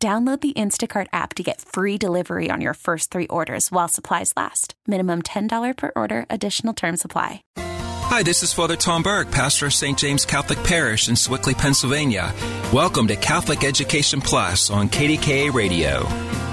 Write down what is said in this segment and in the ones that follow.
Download the Instacart app to get free delivery on your first three orders while supplies last. Minimum $10 per order, additional term supply. Hi, this is Father Tom Burke, pastor of St. James Catholic Parish in Sewickley, Pennsylvania. Welcome to Catholic Education Plus on KDKA Radio.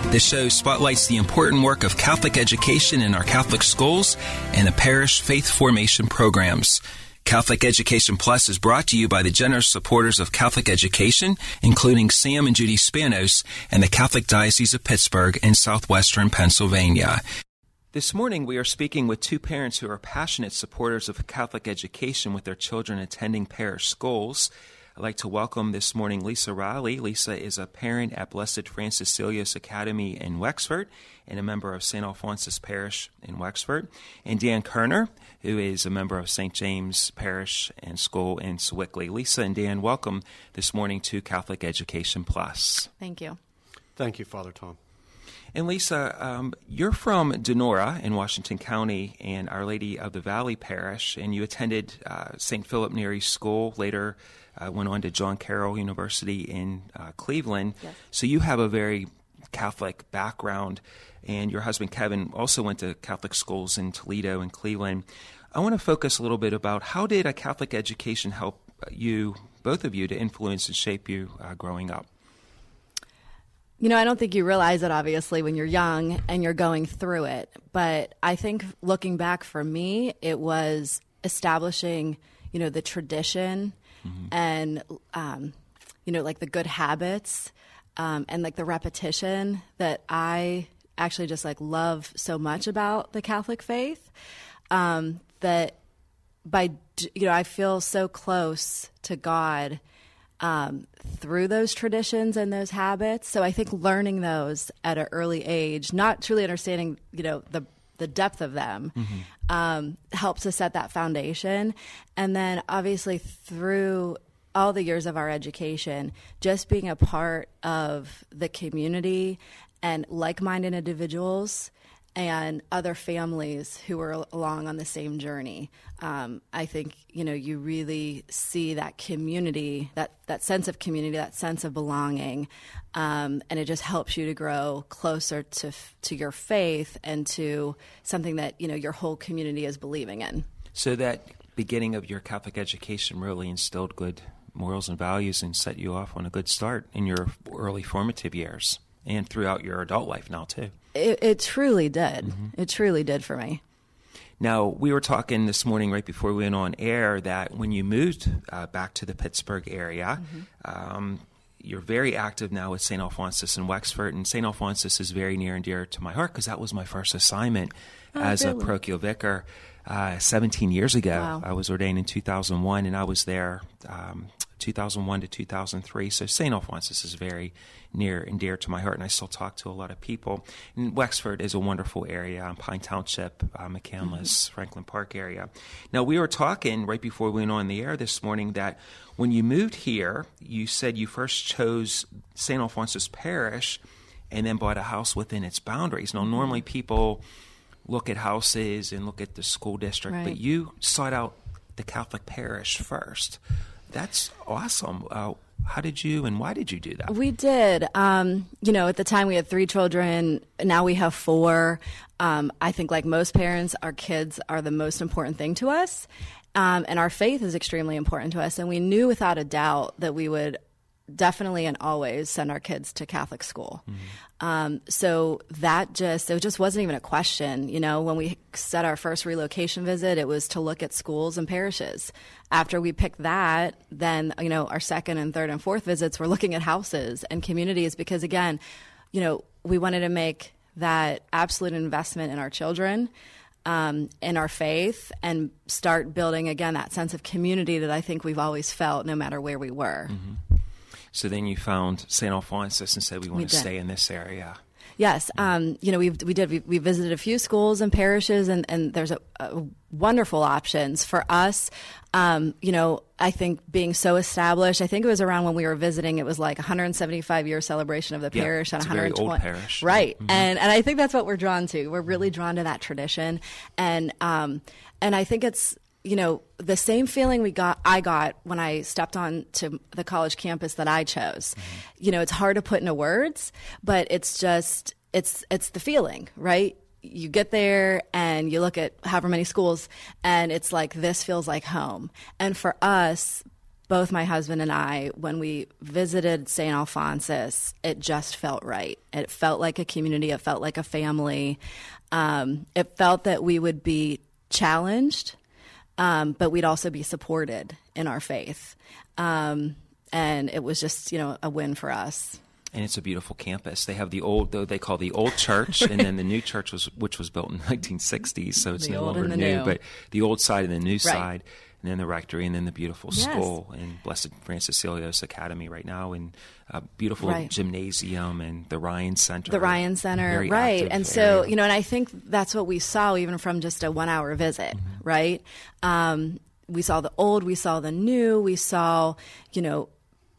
This show spotlights the important work of Catholic education in our Catholic schools and the parish faith formation programs. Catholic Education Plus is brought to you by the generous supporters of Catholic education, including Sam and Judy Spanos and the Catholic Diocese of Pittsburgh in southwestern Pennsylvania. This morning, we are speaking with two parents who are passionate supporters of Catholic education with their children attending parish schools. I'd like to welcome this morning Lisa Riley. Lisa is a parent at Blessed Francis Seelos Academy in Wexford and a member of St. Alphonsus Parish in Wexford. And Dan Kerner, who is a member of St. James Parish and School in Sewickley. Lisa and Dan, welcome this morning to Catholic Education Plus. Thank you. Thank you, Father Tom. And Lisa, um, you're from Donora in Washington County and Our Lady of the Valley Parish, and you attended uh, St. Philip Neri School, later uh, went on to John Carroll University in uh, Cleveland. Yes. So you have a very Catholic background, and your husband Kevin also went to Catholic schools in Toledo and Cleveland. I want to focus a little bit about how did a Catholic education help you, both of you, to influence and shape you uh, growing up? You know, I don't think you realize it obviously when you're young and you're going through it. But I think looking back for me, it was establishing, you know, the tradition mm-hmm. and, um, you know, like the good habits um, and like the repetition that I actually just like love so much about the Catholic faith. Um, that by, you know, I feel so close to God um, through those traditions and those habits. So I think learning those at an early age, not truly understanding, you know, the the depth of them, mm-hmm. um, helps to set that foundation. And then obviously through all the years of our education, just being a part of the community and like minded individuals and other families who are along on the same journey. Um, I think you know you really see that community, that that sense of community, that sense of belonging, um, and it just helps you to grow closer to to your faith and to something that you know your whole community is believing in. So that beginning of your Catholic education really instilled good morals and values and set you off on a good start in your early formative years and throughout your adult life now too. It, it truly did. Mm-hmm. It truly did for me. Now, we were talking this morning right before we went on air that when you moved uh, back to the Pittsburgh area, mm-hmm. um, you're very active now with St. Alphonsus in Wexford, and St. Alphonsus is very near and dear to my heart because that was my first assignment oh, as really? a parochial vicar uh, 17 years ago. Wow. I was ordained in 2001, and I was there um, 2001 to 2003. So St. Alphonsus is very near and dear to my heart, and I still talk to a lot of people. And Wexford is a wonderful area, Pine Township, uh, McCandless, mm-hmm. Franklin Park area. Now, we were talking right before we went on the air this morning that when you moved here, you said you first chose St. Alphonsus Parish and then bought a house within its boundaries. Now, normally people look at houses and look at the school district, right. but you sought out the Catholic parish first. That's awesome. Uh, how did you and why did you do that? We did. Um, you know, at the time we had three children. Now we have four. Um, I think, like most parents, our kids are the most important thing to us. Um, and our faith is extremely important to us. And we knew without a doubt that we would definitely and always send our kids to Catholic school. Mm-hmm. Um, so that just it just wasn't even a question. You know, when we set our first relocation visit, it was to look at schools and parishes. After we picked that, then you know our second and third and fourth visits were looking at houses and communities because again, you know, we wanted to make that absolute investment in our children. Um, in our faith and start building again that sense of community that I think we've always felt no matter where we were. Mm-hmm. So then you found St. Alphonsus and said, we want We to did. stay in this area. Yes, um, you know we we did we, we visited a few schools and parishes, and and there's a, a wonderful options for us. Um, you know, I think being so established. I think it was around when we were visiting. It was like 175 year celebration of the Yeah, parish and it's a very 120 old parish. right? Mhm. And and I think that's what we're drawn to. We're really drawn to that tradition, and um, and I think it's you know the same feeling we got I got when I stepped on to the college campus that I chose. You know, it's hard to put into words, but it's just it's it's the feeling, right? You get there and you look at however many schools and it's like this feels like home. And for us, both my husband and I, when we visited St. Alphonsus, it just felt right. It felt like a community. It felt like a family. Um, it felt that we would be challenged, um, but we'd also be supported in our faith. Um, and it was just, you know, a win for us. And it's a beautiful campus. They have the old, though they call the old church, and then the new church was, which was built in the 1960s, so it's The no longer new. new. But the old side and the new side, and then the rectory, and then the beautiful Yes. school, and Blessed Francis Seelos Academy right now, and a beautiful Right. gymnasium, and the Ryan Center. the Ryan Center, right? And so, area. you know, and I think that's what we saw even from just a one hour visit, Mm-hmm. right? Um, we saw the old, we saw the new, we saw, you know,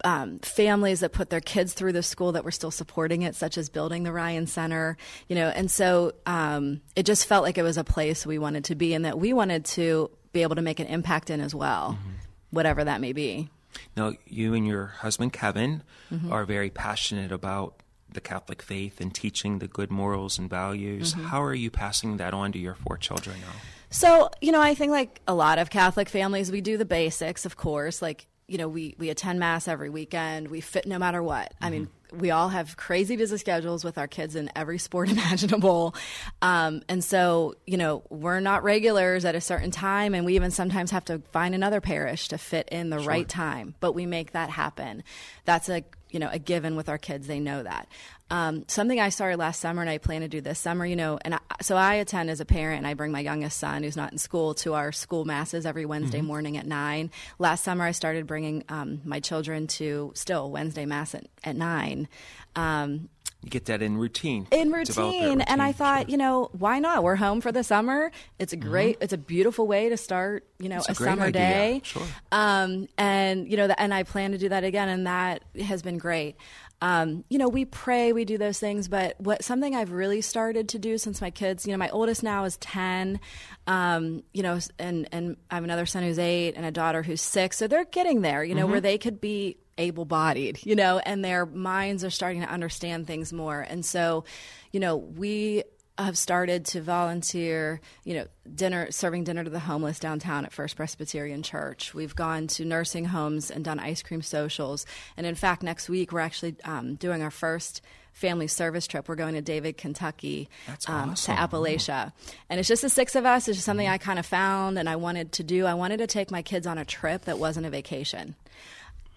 um, families that put their kids through the school that were still supporting it, such as building the Ryan Center, you know, and so um, it just felt like it was a place we wanted to be and that we wanted to be able to make an impact in as well, Mm-hmm. whatever that may be. Now, you and your husband Kevin Mm-hmm. are very passionate about the Catholic faith and teaching the good morals and values. Mm-hmm. How are you passing that on to your four children now? So, you know, I think like a lot of Catholic families, we do the basics, of course. Like, you know, we, we attend Mass every weekend. We fit no matter what. I mean, we all have crazy busy schedules with our kids in every sport imaginable. Um, and so, you know, we're not regulars at a certain time, and we even sometimes have to find another parish to fit in the right time. But we make that happen. That's a you know a given with our kids. They know that. Um, something I started last summer, and I plan to do this summer. You know, and I, so I attend as a parent, and I bring my youngest son, who's not in school, to our school masses every Wednesday morning at nine. Last summer, I started bringing um, my children to still Wednesday mass at, at nine. Um, You get that in routine. in that routine, and I thought, sure. you know, why not? We're home for the summer. It's a great, it's a beautiful way to start, you know, Mm-hmm. It's a a, summer idea, day. sure. Um, and you know, that, and I plan to do that again, and that has been great. Um, you know, we pray, we do those things, but what something I've really started to do since my kids, you know, my oldest now is ten, um, you know, and and I have another son who's eight and a daughter who's six, so they're getting there, you know, Mm-hmm. where they could be able-bodied, you know, and their minds are starting to understand things more, and so, you know, we have started to volunteer, you know, dinner, serving dinner to the homeless downtown at First Presbyterian Church. We've gone to nursing homes and done ice cream socials. And in fact, next week we're actually um, doing our first family service trip. We're going to David, Kentucky, um, awesome. to Appalachia. And it's just the six of us. It's just something I kind of found and I wanted to do. I wanted to take my kids on a trip that wasn't a vacation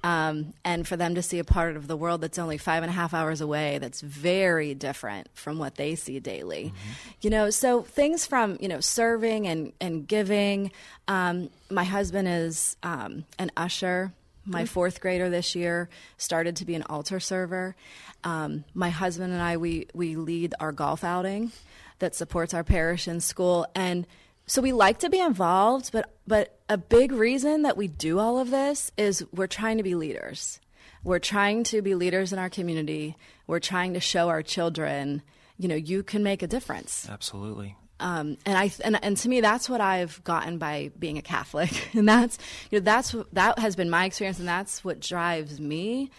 um, and for them to see a part of the world that's only five and a half hours away that's very different from what they see daily. You know so things from you know serving and, and giving um, my husband is um, an usher. My fourth grader this year started to be an altar server. Um, my husband and i we, we lead our golf outing that supports our parish and school. And so we like to be involved, but but a big reason that we do all of this is we're trying to be leaders. We're trying to be leaders in our community. We're trying to show our children, you know, you can make a difference. Absolutely. Um, and I and, and to me that's what I've gotten by being a Catholic, and that's you know that's that has been my experience, and that's what drives me.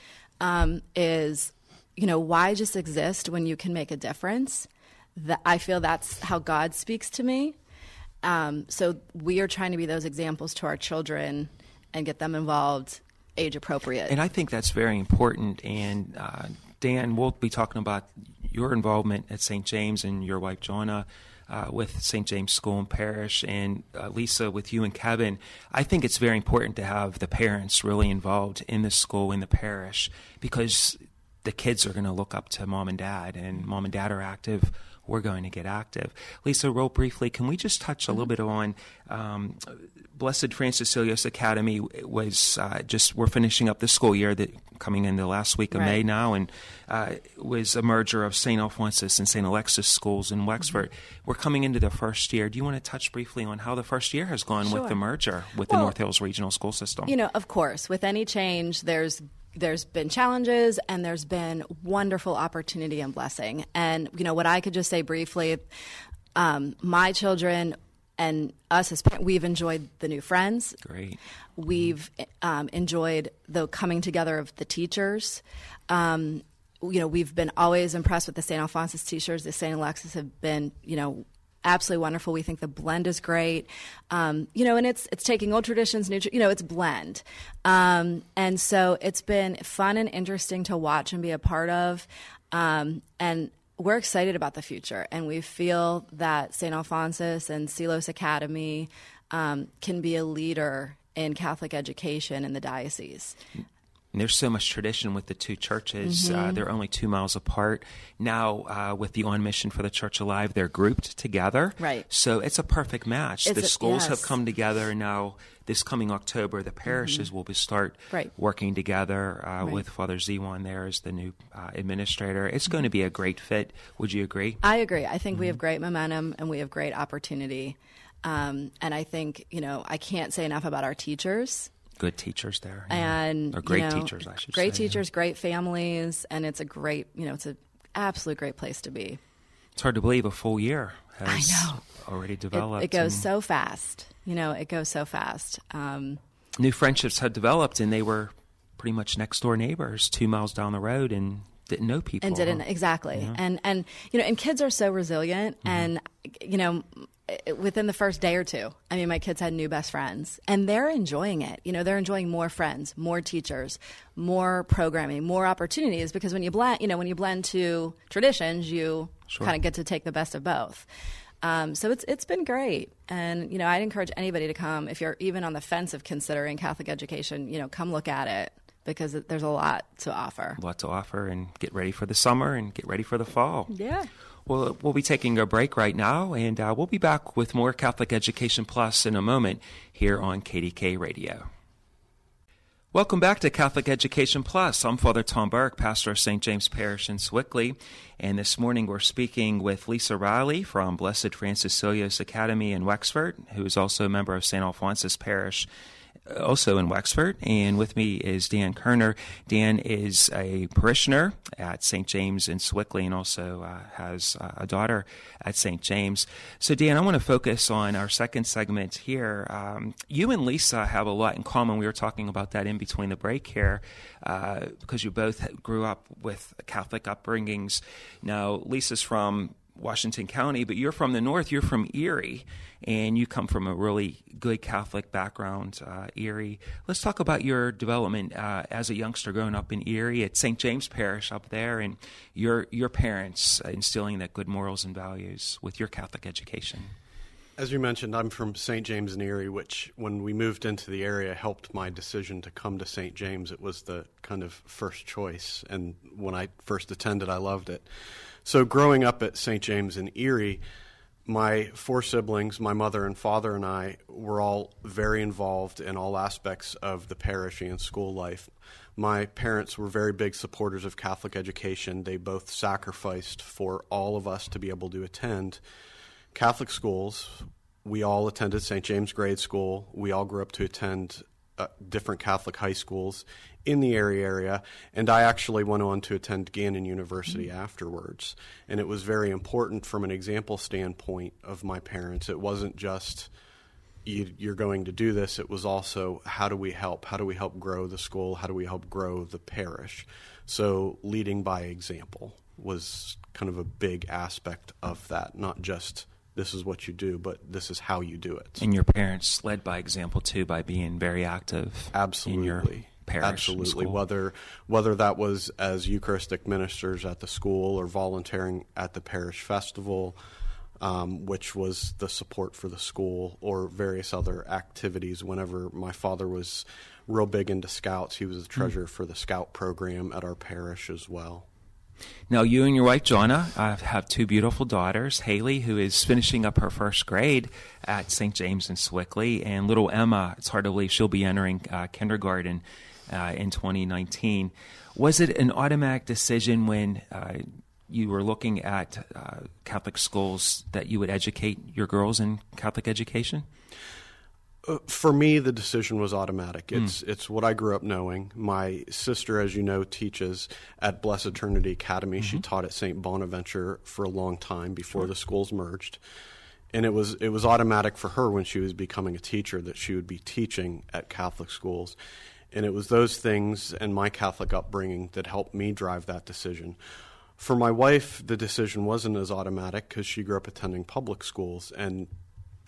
Um, is you know why just exist when you can make a difference? That I feel that's how God speaks to me. Um, so we are trying to be those examples to our children and get them involved, age appropriate. And I think that's very important. And uh, Dan, we'll be talking about your involvement at St. James and your wife Joanna uh, with St. James School and Parish, and uh, Lisa with you and Kevin. I think it's very important to have the parents really involved in the school in the parish because the kids are going to look up to mom and dad, and mom and dad are active. We're going to get active. Lisa, real briefly, can we just touch a little bit on um, Blessed Francis Seelos Academy? Was uh, just we're finishing up the school year that coming in the last week of Right. May now, and uh, was a merger of St. Alphonsus and St. Alexis schools in Wexford. We're coming into the first year. Do you want to touch briefly on how the first year has gone with the merger with the North Hills Regional School System? You know, of course, with any change, there's there's been challenges and there's been wonderful opportunity and blessing. And you know, what I could just say briefly, um, my children and us as parents, we've enjoyed the new friends. Great. We've um, enjoyed the coming together of the teachers. Um, you know, we've been always impressed with the St. Alphonsus teachers. The St. Alexis have been, you know, absolutely wonderful. We think the blend is great. Um, you know, and it's it's taking old traditions, new, you know, it's blend. Um, and so it's been fun and interesting to watch and be a part of. Um, and we're excited about the future, and we feel that St. Alphonsus and Seelos Academy um, can be a leader in Catholic education in the diocese. And there's so much tradition with the two churches. Mm-hmm. Uh, they're only two miles apart. Now, uh, with the On Mission for the Church Alive, they're grouped together. Right. So it's a perfect match. The schools have come together. Now, this coming October, the parishes will be start Mm-hmm. Right. working together uh, Right. with Father Zewan there as the new uh, administrator. It's going to be a great fit. Would you agree? I agree. I think we Mm-hmm. have great momentum and we have great opportunity. Um, and I think, you know, I can't say enough about our teachers. Good teachers there. yeah. and or great you know, teachers, I should great say. yeah. teachers, great families, and it's a great, you know, it's an absolute great place to be. It's hard to believe a full year has know. already developed. it goes so fast, you know, it goes so fast. Um, new friendships had developed and they were pretty much next door neighbors two miles down the road and didn't know people and didn't exactly and and you know and kids are so resilient Mm-hmm. and you know i- within the first day or two i mean my kids had new best friends and they're enjoying it you know they're enjoying more friends more teachers more programming more opportunities because when you blend you know when you blend two traditions you Sure. kind of get to take the best of both um, so it's it's been great, and you know I'd encourage anybody to come if you're even on the fence of considering Catholic education. You know, come look at it because there's a lot to offer. a lot to offer and get ready for the summer and get ready for the fall Yeah. Well we'll be taking a break right now and uh, we'll be back with more catholic education plus in a moment here on kdka radio Welcome back to Catholic Education Plus. I'm Father Tom Burke, pastor of St. James Parish in Sewickley, and this morning we're speaking with Lisa Riley from Blessed Francis Seelos Academy in Wexford, who is also a member of St. Alphonsus Parish, also in Wexford. And with me is Dan Kerner. Dan is a parishioner at St. James in Sewickley and also uh, has a daughter at St. James. So, Dan, I want to focus on our second segment here. Um, you and Lisa have a lot in common. We were talking about that in between the break here uh, because you both grew up with Catholic upbringings. Now, Lisa's from Washington County, but you're from the north. You're from Erie, and you come from a really good Catholic background, uh, Erie. Let's talk about your development uh, as a youngster growing up in Erie at St. James Parish up there, and your your parents instilling that good morals and values with your Catholic education. As you mentioned, I'm from St. James in Erie, which, when we moved into the area, helped my decision to come to St. James. It was the kind of first choice, and when I first attended, I loved it. So, growing up at St. James in Erie, my four siblings, my mother and father, and I were all very involved in all aspects of the parish and school life. My parents were very big supporters of Catholic education. They both sacrificed for all of us to be able to attend Catholic schools. We all attended St. James Grade School. We all grew up to attend uh, different Catholic high schools in the area area, and I actually went on to attend Gannon University mm-hmm. afterwards. And it was very important from an example standpoint of my parents. It wasn't just you, you're going to do this. It was also how do we help? How do we help grow the school? How do we help grow the parish? So leading by example was kind of a big aspect of that, not just this is what you do, but this is how you do it. And your parents led by example too by being very active Absolutely. Parish. Absolutely. Whether whether that was as Eucharistic ministers at the school or volunteering at the parish festival, um, which was the support for the school, or various other activities. Whenever my father was real big into scouts. He was the treasurer for the scout program at our parish as well. Now, you and your wife, Jonna, uh, have two beautiful daughters. Haley, who is finishing up her first grade at St. James in Sewickley, and little Emma, it's hard to believe she'll be entering uh, kindergarten uh, in 2019. Was it an automatic decision when uh, you were looking at uh, Catholic schools that you would educate your girls in Catholic education? Uh, for me, the decision was automatic. Hmm. It's mm. it's what I grew up knowing. My sister, as you know, teaches at Blessed Trinity Academy. Mm-hmm. She taught at St. Bonaventure for a long time before sure. the schools merged, and it was it was automatic for her when she was becoming a teacher that she would be teaching at Catholic schools. And it was those things and my Catholic upbringing that helped me drive that decision. For my wife, the decision wasn't as automatic because she grew up attending public schools, and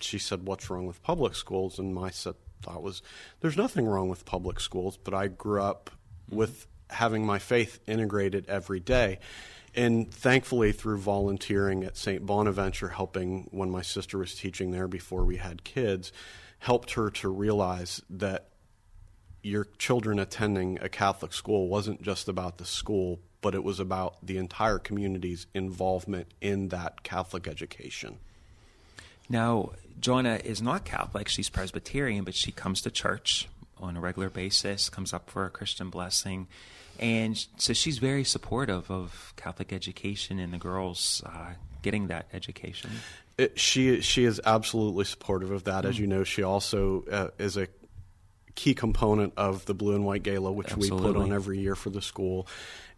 she said, "What's wrong with public schools?" And my thought was, "There's nothing wrong with public schools," but I grew up mm-hmm. with having my faith integrated every day. And thankfully, through volunteering at St. Bonaventure, helping when my sister was teaching there before we had kids, helped her to realize that your children attending a Catholic school wasn't just about the school, but it was about the entire community's involvement in that Catholic education. Now, Jonna is not Catholic, she's Presbyterian, but she comes to church on a regular basis, comes up for a Christian blessing. And so she's very supportive of Catholic education and the girls uh, getting that education. It, she she is absolutely supportive of that. Mm. As you know, she also uh, is a key component of the Blue and White Gala, which Absolutely. we put on every year for the school,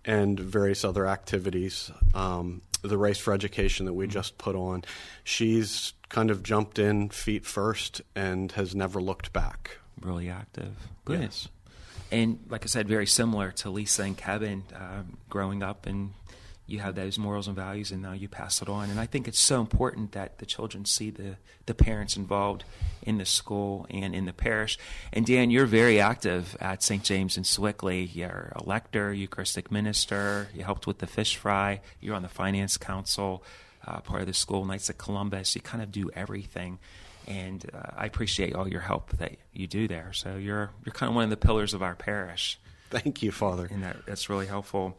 and various other activities. Um, the Race for Education that we mm-hmm. just put on, she's kind of jumped in feet first and has never looked back. Really active. Good. Yes. And like I said, very similar to Lisa and Kevin, uh, growing up and you have those morals and values and now you pass it on. And i think it's so important that the children see the, the parents involved in the school and in the parish. And dan you're very active at st james in sewickley. You're a lector eucharistic minister you helped with the fish fry you're on the finance council uh, part of the school knights of columbus. You kind of do everything. And uh, i appreciate all your help that you do there. So you're you're kind of one of the pillars of our parish Thank you, Father. And that, that's really helpful.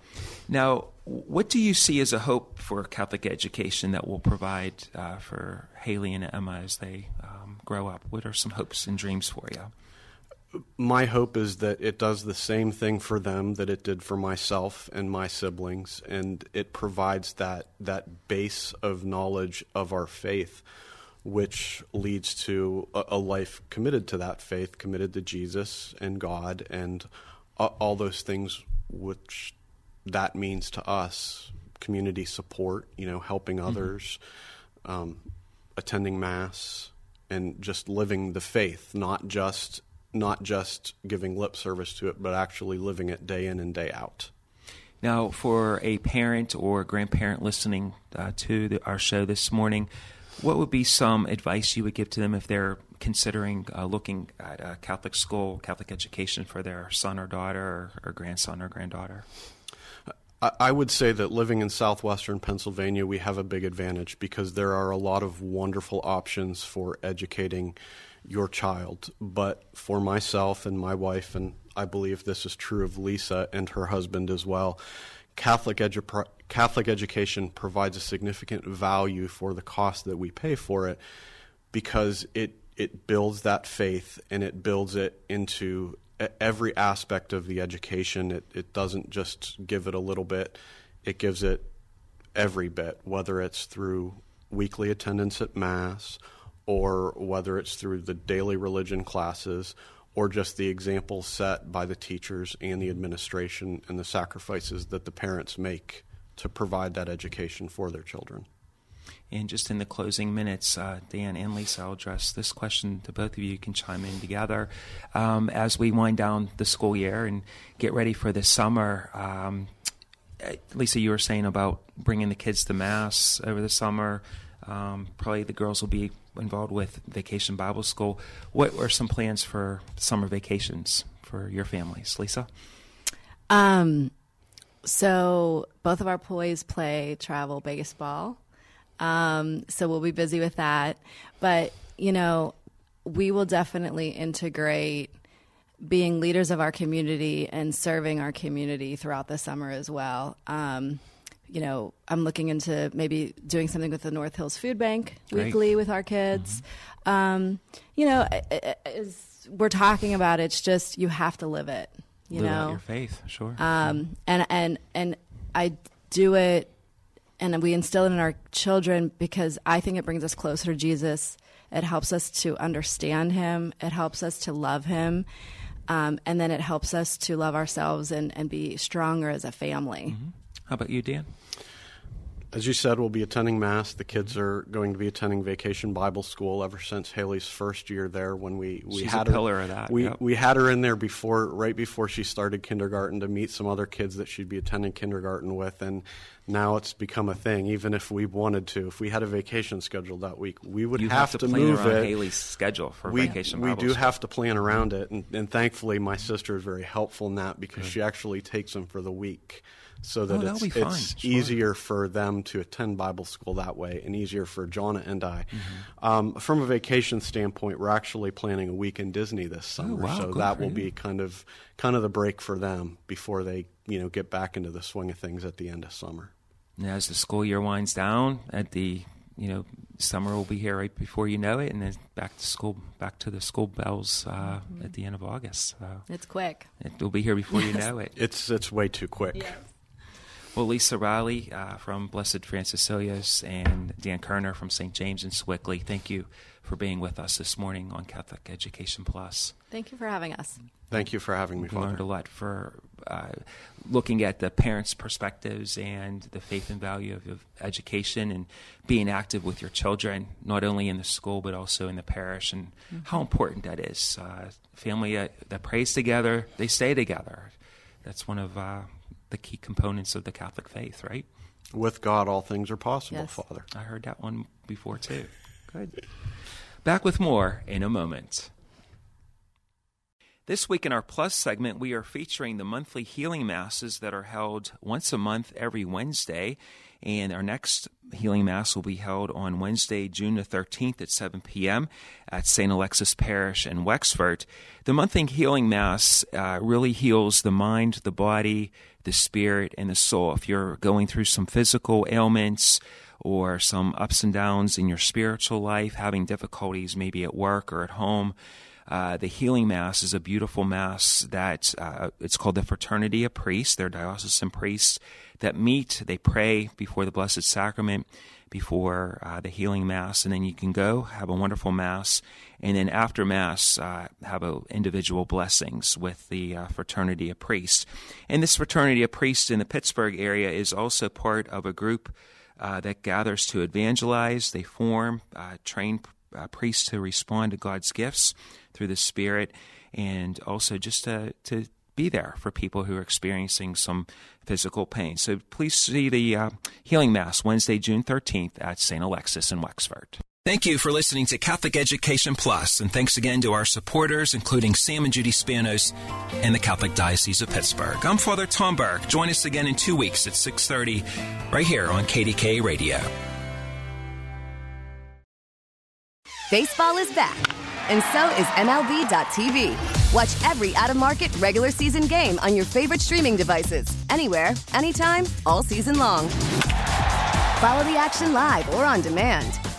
Now, what do you see as a hope for Catholic education that will provide uh, for Haley and Emma as they um, grow up? What are some hopes and dreams for you? My hope is that it does the same thing for them that it did for myself and my siblings, and it provides that that base of knowledge of our faith, which leads to a, a life committed to that faith, committed to Jesus and God and all those things which that means to us community support you know helping mm-hmm. others mm-hmm. um, attending mass and just living the faith not just not just giving lip service to it but actually living it day in and day out now for a parent or grandparent listening uh, to the, our show this morning what would be some advice you would give to them if they're considering uh, looking at a Catholic school, Catholic education for their son or daughter or, or grandson or granddaughter? I would say that living in southwestern Pennsylvania, we have a big advantage because there are a lot of wonderful options for educating your child. But for myself and my wife, and I believe this is true of Lisa and her husband as well, Catholic, edu- Catholic education provides a significant value for the cost that we pay for it because it it builds that faith and it builds it into every aspect of the education. It it doesn't just give it a little bit; it gives it every bit, whether it's through weekly attendance at mass or whether it's through the daily religion classes or just the example set by the teachers and the administration and the sacrifices that the parents make to provide that education for their children. And just in the closing minutes, uh, Dan and Lisa, I'll address this question to both of you. You can chime in together. Um, as we wind down the school year and get ready for the summer, um, Lisa, you were saying about bringing the kids to Mass over the summer. Um, probably the girls will be involved with Vacation Bible School. What are some plans for summer vacations for your families, Lisa? Um, so both of our boys play travel baseball. Um, so we'll be busy with that. But, you know, we will definitely integrate being leaders of our community and serving our community throughout the summer as well. Um, you know, I'm looking into maybe doing something with the North Hills Food Bank Great. weekly with our kids. Um, you know, as we're talking about, it's just you have to live it. You Live out know, your faith, sure. um, and and and I do it, and we instill it in our children because I think it brings us closer to Jesus. It helps us to understand Him. It helps us to love Him, um, and then it helps us to love ourselves and and be stronger as a family. How about you, Dan? As you said, we'll be attending Mass. The kids are going to be attending Vacation Bible School ever since Haley's first year there. When we, we She's had a her, pillar of that, We yep. we had her in there before, right before she started kindergarten, to meet some other kids that she'd be attending kindergarten with, and now it's become a thing. Even if we wanted to, if we had a vacation scheduled that week, we would have, have, to, plan move it. Haley's schedule for we, vacation. we Bible do school. have to plan around it, and, and thankfully, my sister is very helpful in that because she actually takes them for the week, so that Oh, it's, be it's sure. easier for them to attend Bible school that way, and easier for Jonna and I. Mm-hmm. Um, from a vacation standpoint, we're actually planning a week in Disney this summer, Oh, wow, so that will you. be kind of kind of the break for them before they you know get back into the swing of things at the end of summer. And as the school year winds down, at the you know summer will be here right before you know it, and then back to school, back to the school bells uh, at the end of August. So It's quick. it will be here before you know it. It's it's way too quick. Well, Lisa Riley uh, from Blessed Francis Seelos and Dan Kerner from St. James in Sewickley, thank you for being with us this morning on Catholic Education Plus. Thank you for having us. Thank you for having me, We learned Father. a lot for uh, looking at the parents' perspectives and the faith and value of, of education and being active with your children, not only in the school but also in the parish, and how important that is. Uh, family uh, that prays together, they stay together. That's one of uh, the key components of the Catholic faith, right? With God, all things are possible, Yes. Father. I heard that one before too. Good. Back with more in a moment. This week in our Plus segment, we are featuring the monthly healing masses that are held once a month every Wednesday. And our next healing mass will be held on Wednesday, June the 13th at 7 p.m. at St. Alexis Parish in Wexford. The monthly healing mass uh, really heals the mind, the body, the spirit, and the soul. If you're going through some physical ailments, or some ups and downs in your spiritual life, having difficulties maybe at work or at home. Uh, the healing mass is a beautiful mass that uh, it's called the Fraternity of Priests. They're diocesan priests that meet. They pray before the Blessed Sacrament, before uh, the healing mass, and then you can go have a wonderful mass, and then after mass uh, have a individual blessings with the uh, Fraternity of Priests. And this Fraternity of Priests in the Pittsburgh area is also part of a group uh, that gathers to evangelize. They form, uh, train uh, priests to respond to God's gifts through the Spirit, and also just to, to be there for people who are experiencing some physical pain. So please see the uh, Healing Mass Wednesday, June 13th at St. Alexis in Wexford. Thank you for listening to Catholic Education Plus, and thanks again to our supporters, including Sam and Judy Spanos and the Catholic Diocese of Pittsburgh. I'm Father Tom Burke. Join us again in two weeks at 6.30 right here on KDKA Radio. Baseball is back, and so is MLB.tv. Watch every out of market regular season game on your favorite streaming devices, anywhere, anytime, all season long. Follow the action live or on demand.